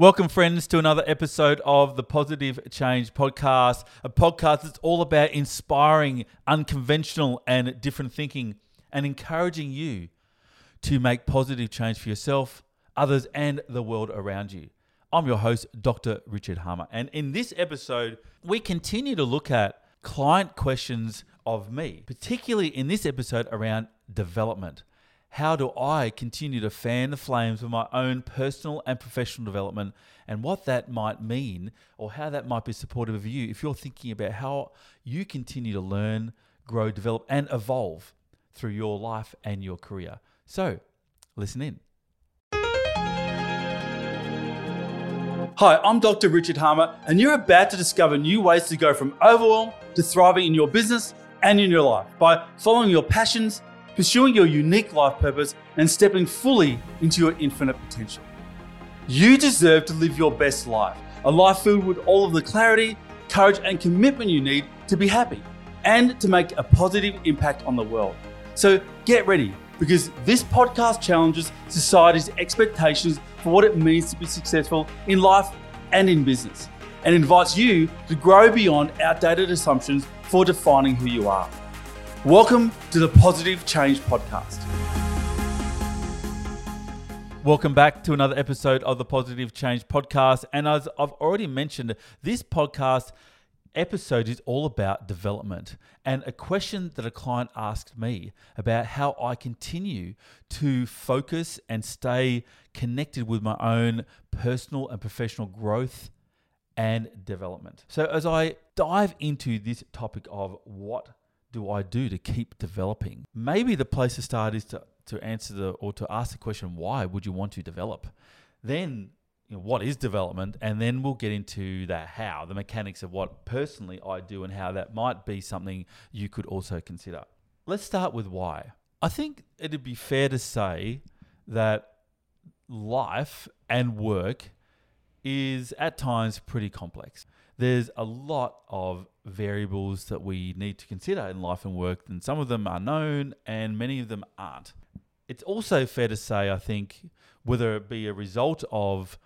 Welcome, friends, to another episode of the Positive Change Podcast, a podcast that's all about inspiring unconventional and different thinking and encouraging you to make positive change for yourself, others, and the world around you. I'm your host, Dr. Richard Harmer. And in this episode, we continue to look at client questions of me, particularly in this episode around development how do I continue to fan the flames of my own personal and professional development and what that might mean or how that might be supportive of you if you're thinking about how you continue to learn, grow, develop, and evolve through your life and your career. So, listen in. Hi, I'm Dr. Richard Harmer, and you're about to discover new ways to go from overwhelm to thriving in your business and in your life by following your passions pursuing your unique life purpose, and stepping fully into your infinite potential. You deserve to live your best life, a life filled with all of the clarity, courage, and commitment you need to be happy and to make a positive impact on the world. So get ready because this podcast challenges society's expectations for what it means to be successful in life and in business and invites you to grow beyond outdated assumptions for defining who you are. Welcome to the Positive Change Podcast. Welcome back to another episode of the Positive Change Podcast. And as I've already mentioned, this podcast episode is all about development and a question that a client asked me about how I continue to focus and stay connected with my own personal and professional growth and development. So, as I dive into this topic of what do I do to keep developing? Maybe the place to start is to, to answer the or to ask the question, why would you want to develop? Then you know, what is development? And then we'll get into the how, the mechanics of what personally I do and how that might be something you could also consider. Let's start with why. I think it'd be fair to say that life and work is at times pretty complex. There's a lot of variables that we need to consider in life and work, and some of them are known and many of them aren't. It's also fair to say, I think, whether it be a result of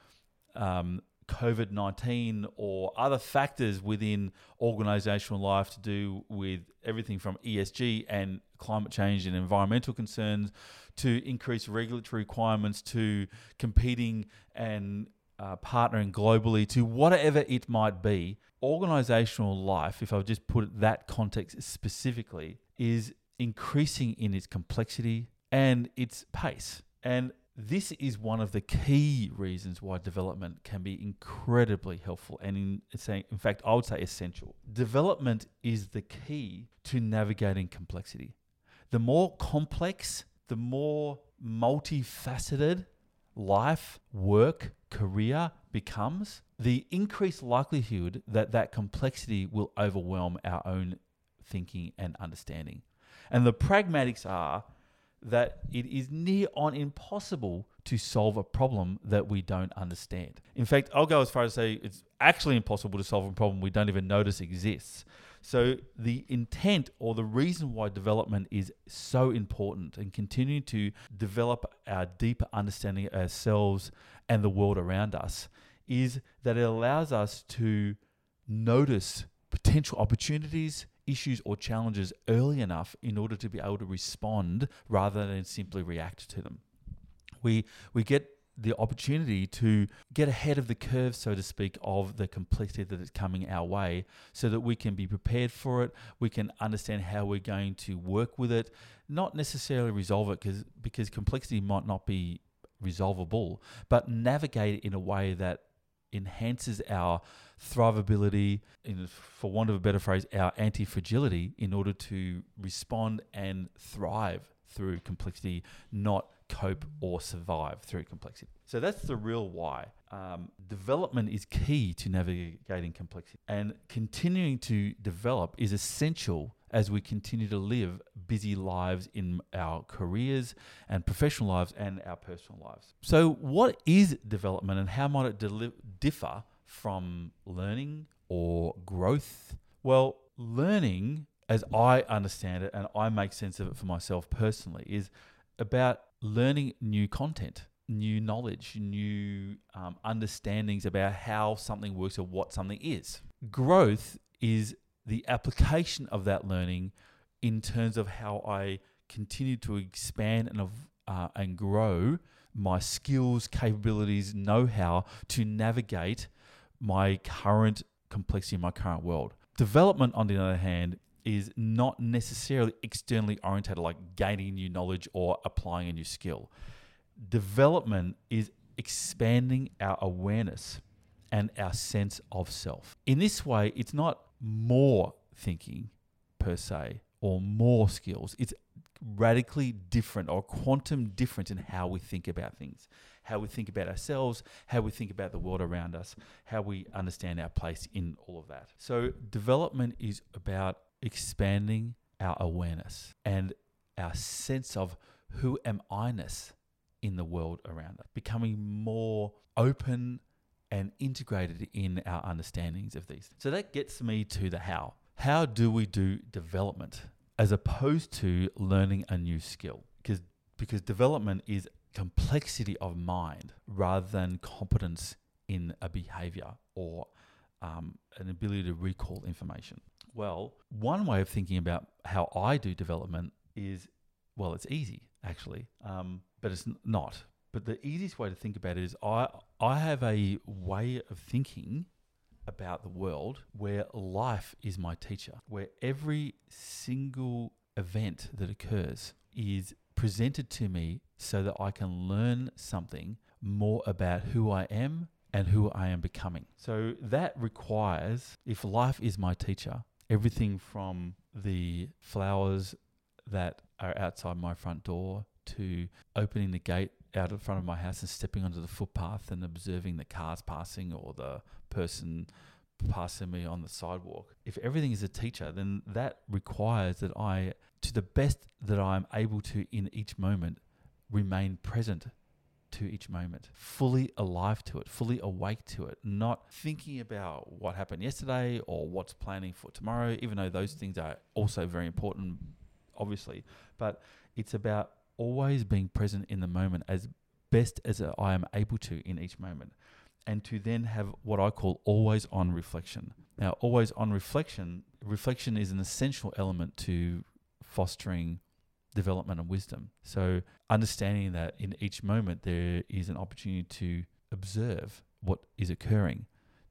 um, COVID 19 or other factors within organizational life to do with everything from ESG and climate change and environmental concerns to increased regulatory requirements to competing and uh, partnering globally to whatever it might be, organizational life, if I would just put that context specifically, is increasing in its complexity and its pace. And this is one of the key reasons why development can be incredibly helpful and in, in fact I would say essential. Development is the key to navigating complexity. The more complex, the more multifaceted life, work, career becomes, the increased likelihood that that complexity will overwhelm our own thinking and understanding. And the pragmatics are that it is near on impossible to solve a problem that we don't understand. In fact, I'll go as far as say it's actually impossible to solve a problem we don't even notice exists. So, the intent or the reason why development is so important and continuing to develop our deeper understanding of ourselves and the world around us is that it allows us to notice potential opportunities, issues, or challenges early enough in order to be able to respond rather than simply react to them. We, we get the opportunity to get ahead of the curve, so to speak, of the complexity that is coming our way so that we can be prepared for it. We can understand how we're going to work with it, not necessarily resolve it because because complexity might not be resolvable, but navigate it in a way that enhances our thrivability, in, for want of a better phrase, our anti fragility in order to respond and thrive through complexity, not cope or survive through complexity. So that's the real why. Um, development is key to navigating complexity, and continuing to develop is essential as we continue to live busy lives in our careers and professional lives and our personal lives. So, what is development and how might it deli- differ from learning or growth? Well, learning, as I understand it and I make sense of it for myself personally, is about learning new content. new knowledge, new um, understandings about how something works or what something is. Growth is the application of that learning in terms of how I continue to expand and uh, and grow my skills, capabilities, know how to navigate my current complexity in my current world. Development, on the other hand, is not necessarily externally oriented, like gaining new knowledge or applying a new skill. Development is expanding our awareness and our sense of self. In this way, it's not more thinking per se or more skills. It's radically different or quantum different in how we think about things, how we think about ourselves, how we think about the world around us, how we understand our place in all of that. So, development is about expanding our awareness and our sense of who am I ness in the world around us, becoming more open and integrated in our understandings of these. So that gets me to the how. How do we do development as opposed to learning a new skill? Because because development is complexity of mind rather than competence in a behavior or um, an ability to recall information. Well, one way of thinking about how I do development is well, it's easy actually, um, but it's not. But the easiest way to think about it is I I have a way of thinking about the world where life is my teacher, where every single event that occurs is presented to me so that I can learn something more about who I am and who I am becoming. So that requires, if life is my teacher, everything from the flowers that are outside my front door to opening the gate out in front of my house and stepping onto the footpath and observing the cars passing or the person passing me on the sidewalk. If everything is a teacher, then that requires that I, to the best that I'm able to in each moment, remain present to each moment, fully alive to it, fully awake to it, not thinking about what happened yesterday or what's planning for tomorrow, even though those things are also very important, obviously. But it's about always being present in the moment as best as I am able to in each moment. And to then have what I call always on reflection. Now, always on reflection, reflection is an essential element to fostering development and wisdom. So, understanding that in each moment there is an opportunity to observe what is occurring,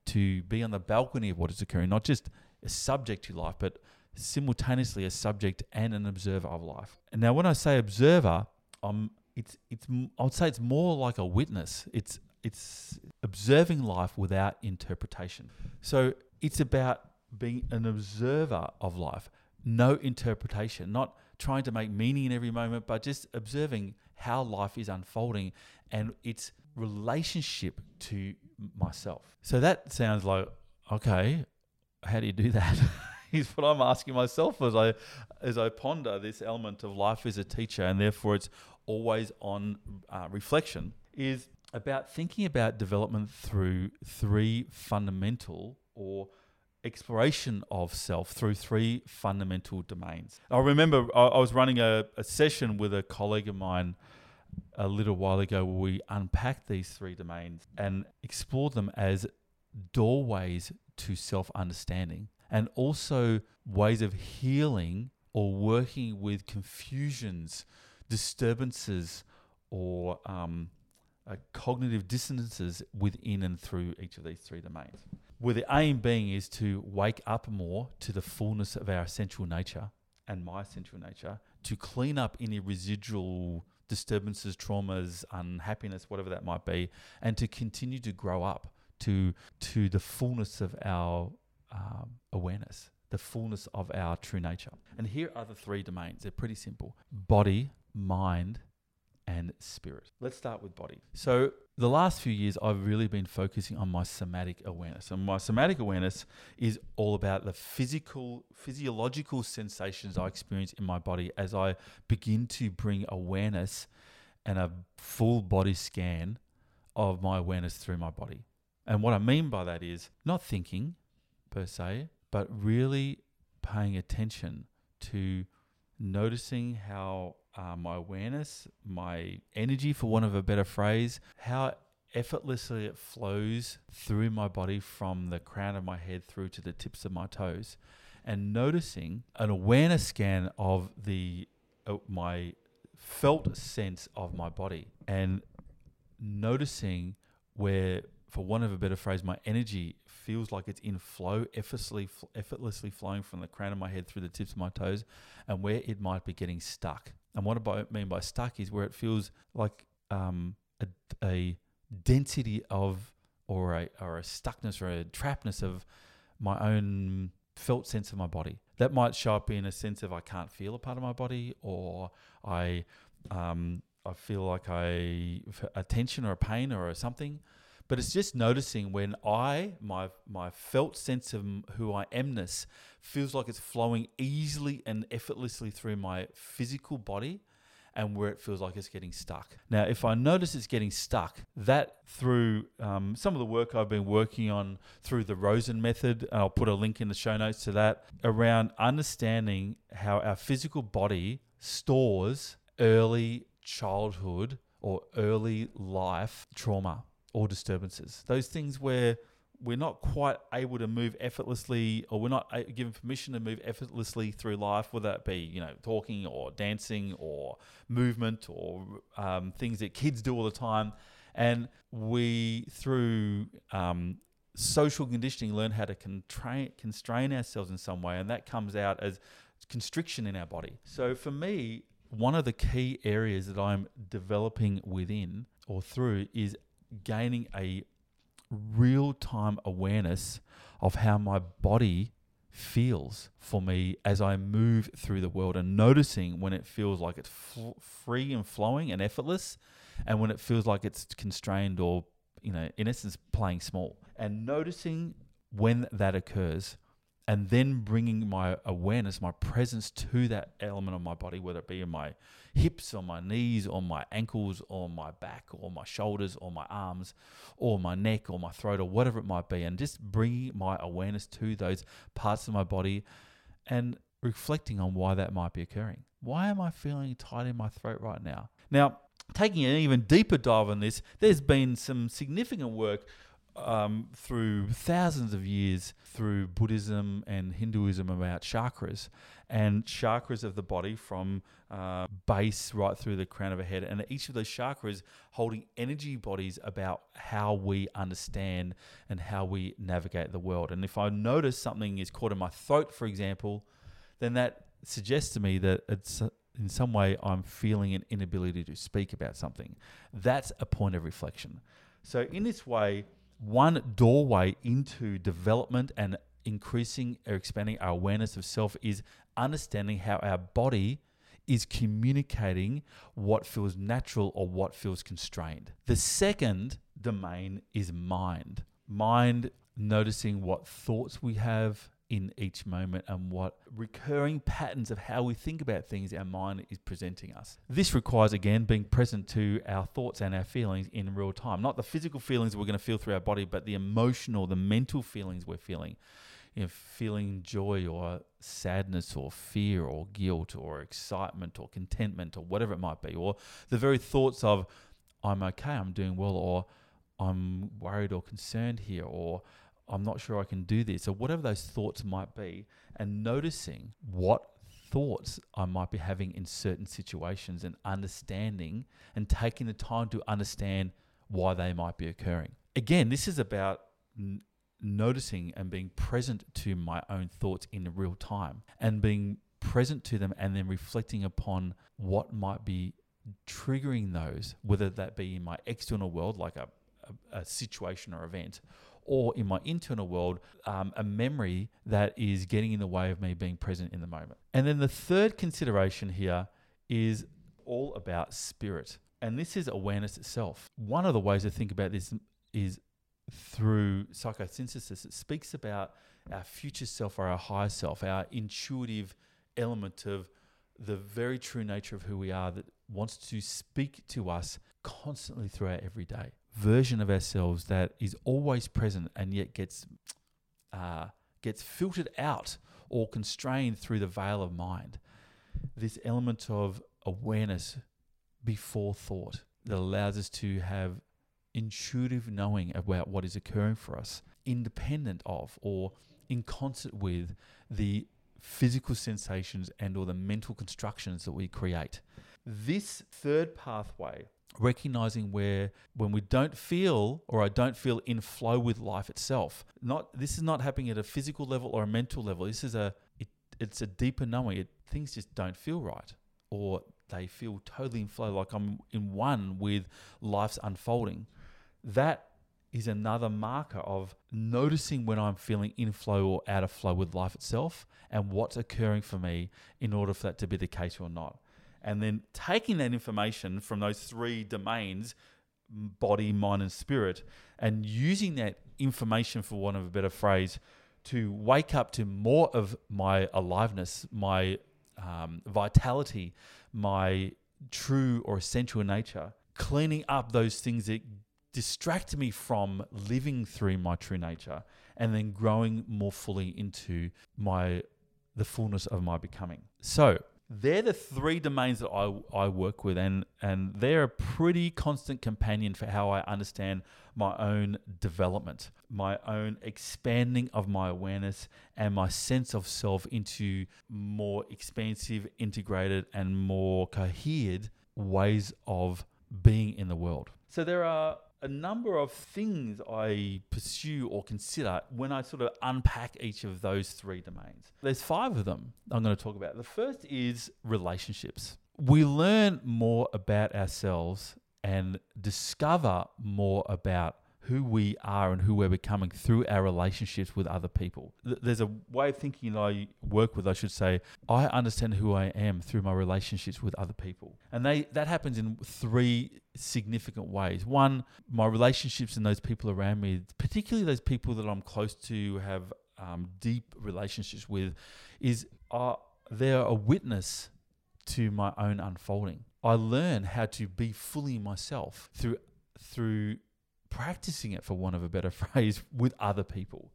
to be on the balcony of what is occurring, not just a subject to life, but simultaneously a subject and an observer of life. And now, when I say observer, I'm it's it's I would say it's more like a witness. It's it's observing life without interpretation. So it's about being an observer of life, no interpretation, not trying to make meaning in every moment, but just observing how life is unfolding and its relationship to myself. So that sounds like, okay, how do you do that? is what I'm asking myself as I as I ponder this element of life as a teacher, and therefore it's always on uh, reflection. Is about thinking about development through three fundamental or exploration of self through three fundamental domains. I remember I, was running a, a, session with a colleague of mine a little while ago where we unpacked these three domains and explored them as doorways to self understanding and also ways of healing or working with confusions, disturbances, or um, uh, cognitive dissonances within and through each of these three domains where the aim being is to wake up more to the fullness of our essential nature and my essential nature, to clean up any residual disturbances, traumas, unhappiness, whatever that might be, and to continue to grow up to to the fullness of our um, awareness, the fullness of our true nature. And here are the three domains. They're pretty simple: body, mind, and spirit. Let's start with body. So, the last few years, I've really been focusing on my somatic awareness. And my somatic awareness is all about the physical, physiological sensations I experience in my body as I begin to bring awareness and a full body scan of my awareness through my body. And what I mean by that is not thinking per se, but really paying attention to noticing how uh, my awareness, my energy, for want of a better phrase, how effortlessly it flows through my body from the crown of my head through to the tips of my toes, and noticing an awareness scan of the uh, my felt sense of my body and noticing where for want of a better phrase my energy feels like it's in flow effortlessly effortlessly flowing from the crown of my head through the tips of my toes and where it might be getting stuck and what I mean by stuck is where it feels like um, a, a density of or a or a stuckness or a trapness of my own felt sense of my body. That might show up in a sense of I can't feel a part of my body, or I um, I feel like I a tension or a pain or something. But it's just noticing when I my my felt sense of who I amness feels like it's flowing easily and effortlessly through my physical body and where it feels like it's getting stuck. Now, if I notice it's getting stuck, that through um, some of the work I've been working on through the Rosen method, I'll put a link in the show notes to that, around understanding how our physical body stores early childhood or early life trauma or disturbances. Those things where we're not quite able to move effortlessly, or we're not given permission to move effortlessly through life, whether that be you know talking or dancing or movement or um, things that kids do all the time, and we through um, social conditioning learn how to constrain, constrain ourselves in some way, and that comes out as constriction in our body. So for me, one of the key areas that I'm developing within or through is gaining a real time awareness of how my body feels for me as I move through the world and noticing when it feels like it's free and flowing and effortless and when it feels like it's constrained or you know in essence playing small. And noticing when that occurs and then bringing my awareness, my presence to that element of my body, whether it be in my hips or my knees or my ankles or my back or my shoulders or my arms or my neck or my throat or whatever it might be, and just bringing my awareness to those parts of my body and reflecting on why that might be occurring. Why am I feeling tight in my throat right now? Now, taking an even deeper dive on this, there's been some significant work um, through thousands of years through Buddhism and Hinduism about chakras and chakras of the body from uh, base right through the crown of a head. And each of those chakras holding energy bodies about how we understand and how we navigate the world. And if I notice something is caught in my throat, for example, then that suggests to me that it's in some way I'm feeling an inability to speak about something. That's a point of reflection. So, in this way, one doorway into development and increasing or expanding our awareness of self is understanding how our body is communicating what feels natural or what feels constrained. The second domain is mind. Mind noticing what thoughts we have, in each moment and what recurring patterns of how we think about things our mind is presenting us. This requires, again, being present to our thoughts and our feelings in real time. Not the physical feelings we're going to feel through our body, but the emotional, the mental feelings we're feeling. You know, feeling joy or sadness or fear or guilt or excitement or contentment or whatever it might be, or the very thoughts of, I'm okay, I'm doing well, or I'm worried or concerned here, or I'm not sure I can do this, or whatever those thoughts might be, and noticing what thoughts I might be having in certain situations and understanding and taking the time to understand why they might be occurring. Again, this is about n- noticing and being present to my own thoughts in real time and being present to them and then reflecting upon what might be triggering those, whether that be in my external world, like a, a, a situation or event, or in my internal world, um, a memory that is getting in the way of me being present in the moment. And then the third consideration here is all about spirit. And this is awareness itself. One of the ways to think about this is through psychosynthesis. It speaks about our future self or our higher self, our intuitive element of the very true nature of who we are that wants to speak to us constantly throughout every day version of ourselves that is always present and yet gets uh, gets filtered out or constrained through the veil of mind. this element of awareness before thought that allows us to have intuitive knowing about what is occurring for us, independent of or in concert with the physical sensations and or the mental constructions that we create. This third pathway, recognizing where when we don't feel or I don't feel in flow with life itself, not this is not happening at a physical level or a mental level. This is a it, it's a deeper knowing. It, things just don't feel right or they feel totally in flow, like I'm in one with life's unfolding. That is another marker of noticing when I'm feeling in flow or out of flow with life itself and what's occurring for me in order for that to be the case or not. And then taking that information from those three domains body, mind, and spirit and using that information, for want of a better phrase, to wake up to more of my aliveness, my um, vitality, my true or essential nature, cleaning up those things that distract me from living through my true nature and then growing more fully into my the fullness of my becoming. So they're the three domains that I, I work with and and they're a pretty constant companion for how I understand my own development, my own expanding of my awareness and my sense of self into more expansive, integrated and more cohered ways of being in the world. So there are a number of things I pursue or consider when I sort of unpack each of those three domains. There's five of them I'm going to talk about. The first is relationships. We learn more about ourselves and discover more about who we are and who we're becoming through our relationships with other people. There's a way of thinking that I work with, I should say. I understand who I am through my relationships with other people. And they that happens in three significant ways. One, my relationships and those people around me, particularly those people that I'm close to, have um, deep relationships with, is uh, they're a witness to my own unfolding. I learn how to be fully myself through through practicing it, for want of a better phrase, with other people.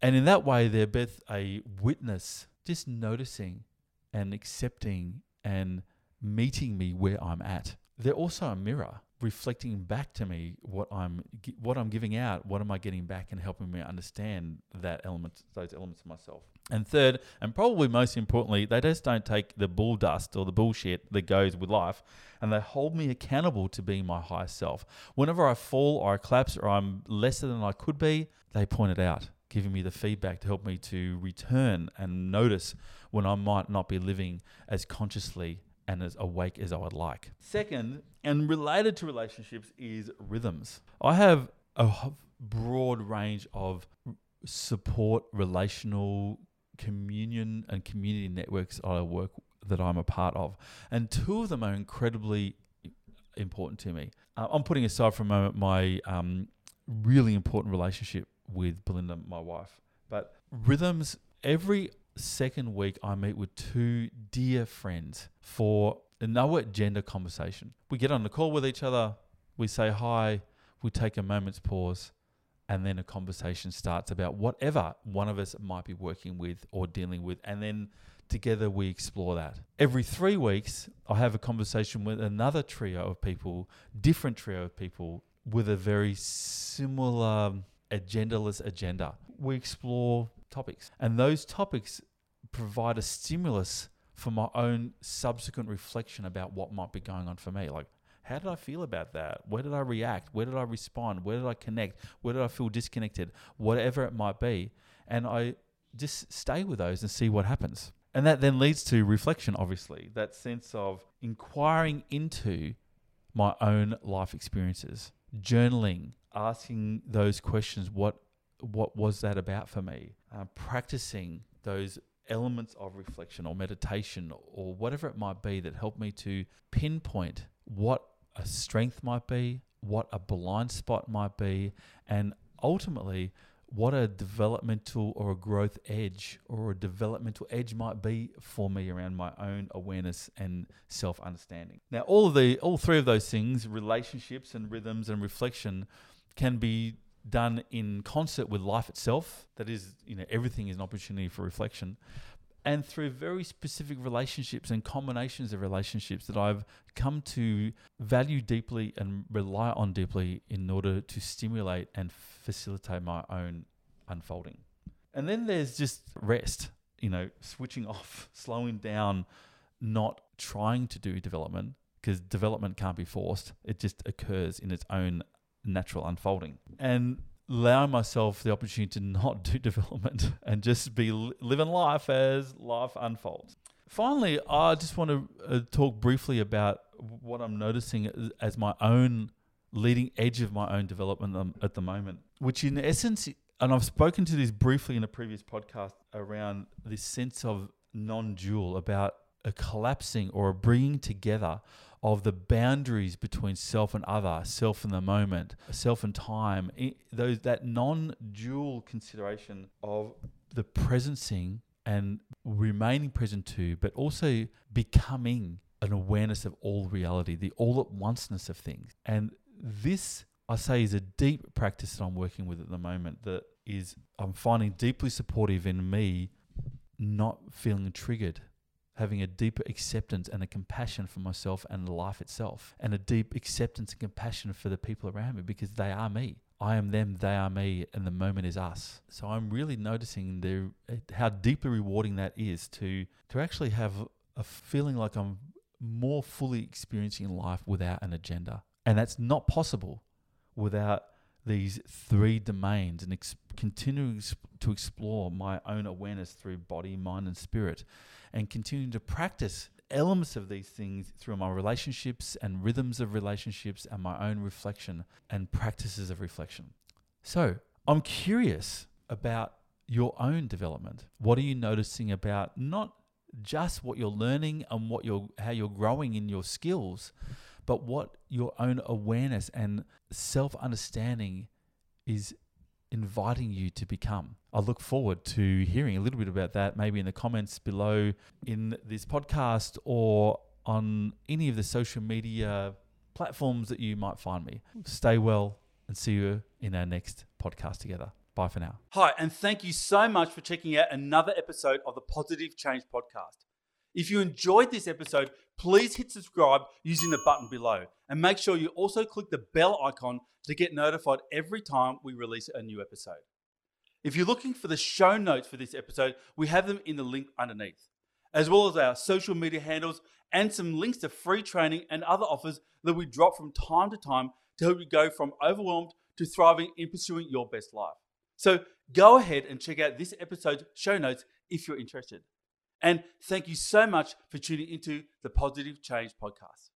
And in that way, they're both a witness, just noticing and accepting and meeting me where I'm at. They're also a mirror reflecting back to me what I'm what I'm giving out, what am I getting back, and helping me understand that element, those elements of myself. And third, and probably most importantly, they just don't take the bull dust or the bullshit that goes with life, and they hold me accountable to being my highest self. Whenever I fall or I collapse or I'm lesser than I could be, they point it out giving me the feedback to help me to return and notice when I might not be living as consciously and as awake as I would like. Second, and related to relationships, is rhythms. I have a broad range of support, relational, communion, and community networks I work that I'm a part of, and two of them are incredibly important to me. Uh, I'm putting aside for a moment my um, really important relationship with Belinda, my wife, but rhythms every second week, I meet with two dear friends for no agenda conversation. We get on the call with each other, we say hi, we take a moment's pause, and then a conversation starts about whatever one of us might be working with or dealing with. And then together we explore that. Every three weeks, I have a conversation with another trio of people, different trio of people with a very similar agendaless agenda. We explore topics. And those topics provide a stimulus for my own subsequent reflection about what might be going on for me. Like, how did I feel about that? Where did I react? Where did I respond? Where did I connect? Where did I feel disconnected? Whatever it might be. And I just stay with those and see what happens. And that then leads to reflection, obviously, that sense of inquiring into my own life experiences, journaling, asking those questions what what was that about for me? Uh, practicing those elements of reflection or meditation or whatever it might be that help me to pinpoint what a strength might be, what a blind spot might be, and ultimately what a developmental or a growth edge or a developmental edge might be for me around my own awareness and self understanding. Now, all of the all three of those things, relationships and rhythms and reflection, can be done in concert with life itself. That is, you know, everything is an opportunity for reflection. and through very specific relationships and combinations of relationships that I've come to value deeply and rely on deeply in order to stimulate and facilitate my own unfolding. And then there's just rest, you know, switching off, slowing down, not trying to do development because development can't be forced. It just occurs in its own natural unfolding. And allowing myself the opportunity to not do development and just be living life as life unfolds. Finally, I just want to uh, talk briefly about what I'm noticing as my own leading edge of my own development at the moment, which in essence, and I've spoken to this briefly in a previous podcast around this sense of non dual, about a collapsing or a bringing together of the boundaries between self and other, self and the moment, self and time, those that non-dual consideration of the presencing and remaining present to, but also becoming an awareness of all reality, the all at onceness of things. And this, I say, is a deep practice that I'm working with at the moment that is, I'm finding deeply supportive in me not feeling triggered having a deeper acceptance and a compassion for myself and life itself, and a deep acceptance and compassion for the people around me because they are me. I am them, they are me, and the moment is us. So I'm really noticing the eh, how deeply rewarding that is to to actually have a feeling like I'm more fully experiencing life without an agenda, and that's not possible without these three domains and ex- continuing to explore my own awareness through body, mind, and spirit, and continuing to practice elements of these things through my relationships and rhythms of relationships and my own reflection and practices of reflection. So, I'm curious about your own development. What are you noticing about not just what you're learning and what you're how you're growing in your skills, but what your own awareness and self understanding is inviting you to become. I look forward to hearing a little bit about that, maybe in the comments below in this podcast or on any of the social media platforms that you might find me. Stay well and see you in our next podcast together. Bye for now. Hi, and thank you so much for checking out another episode of the Positive Change Podcast. If you enjoyed this episode, please hit subscribe using the button below. And make sure you also click the bell icon to get notified every time we release a new episode. If you're looking for the show notes for this episode, we have them in the link underneath, as well as our social media handles and some links to free training and other offers that we drop from time to time to help you go from overwhelmed to thriving in pursuing your best life. So go ahead and check out this episode's show notes if you're interested. And thank you so much for tuning into the Positive Change Podcast.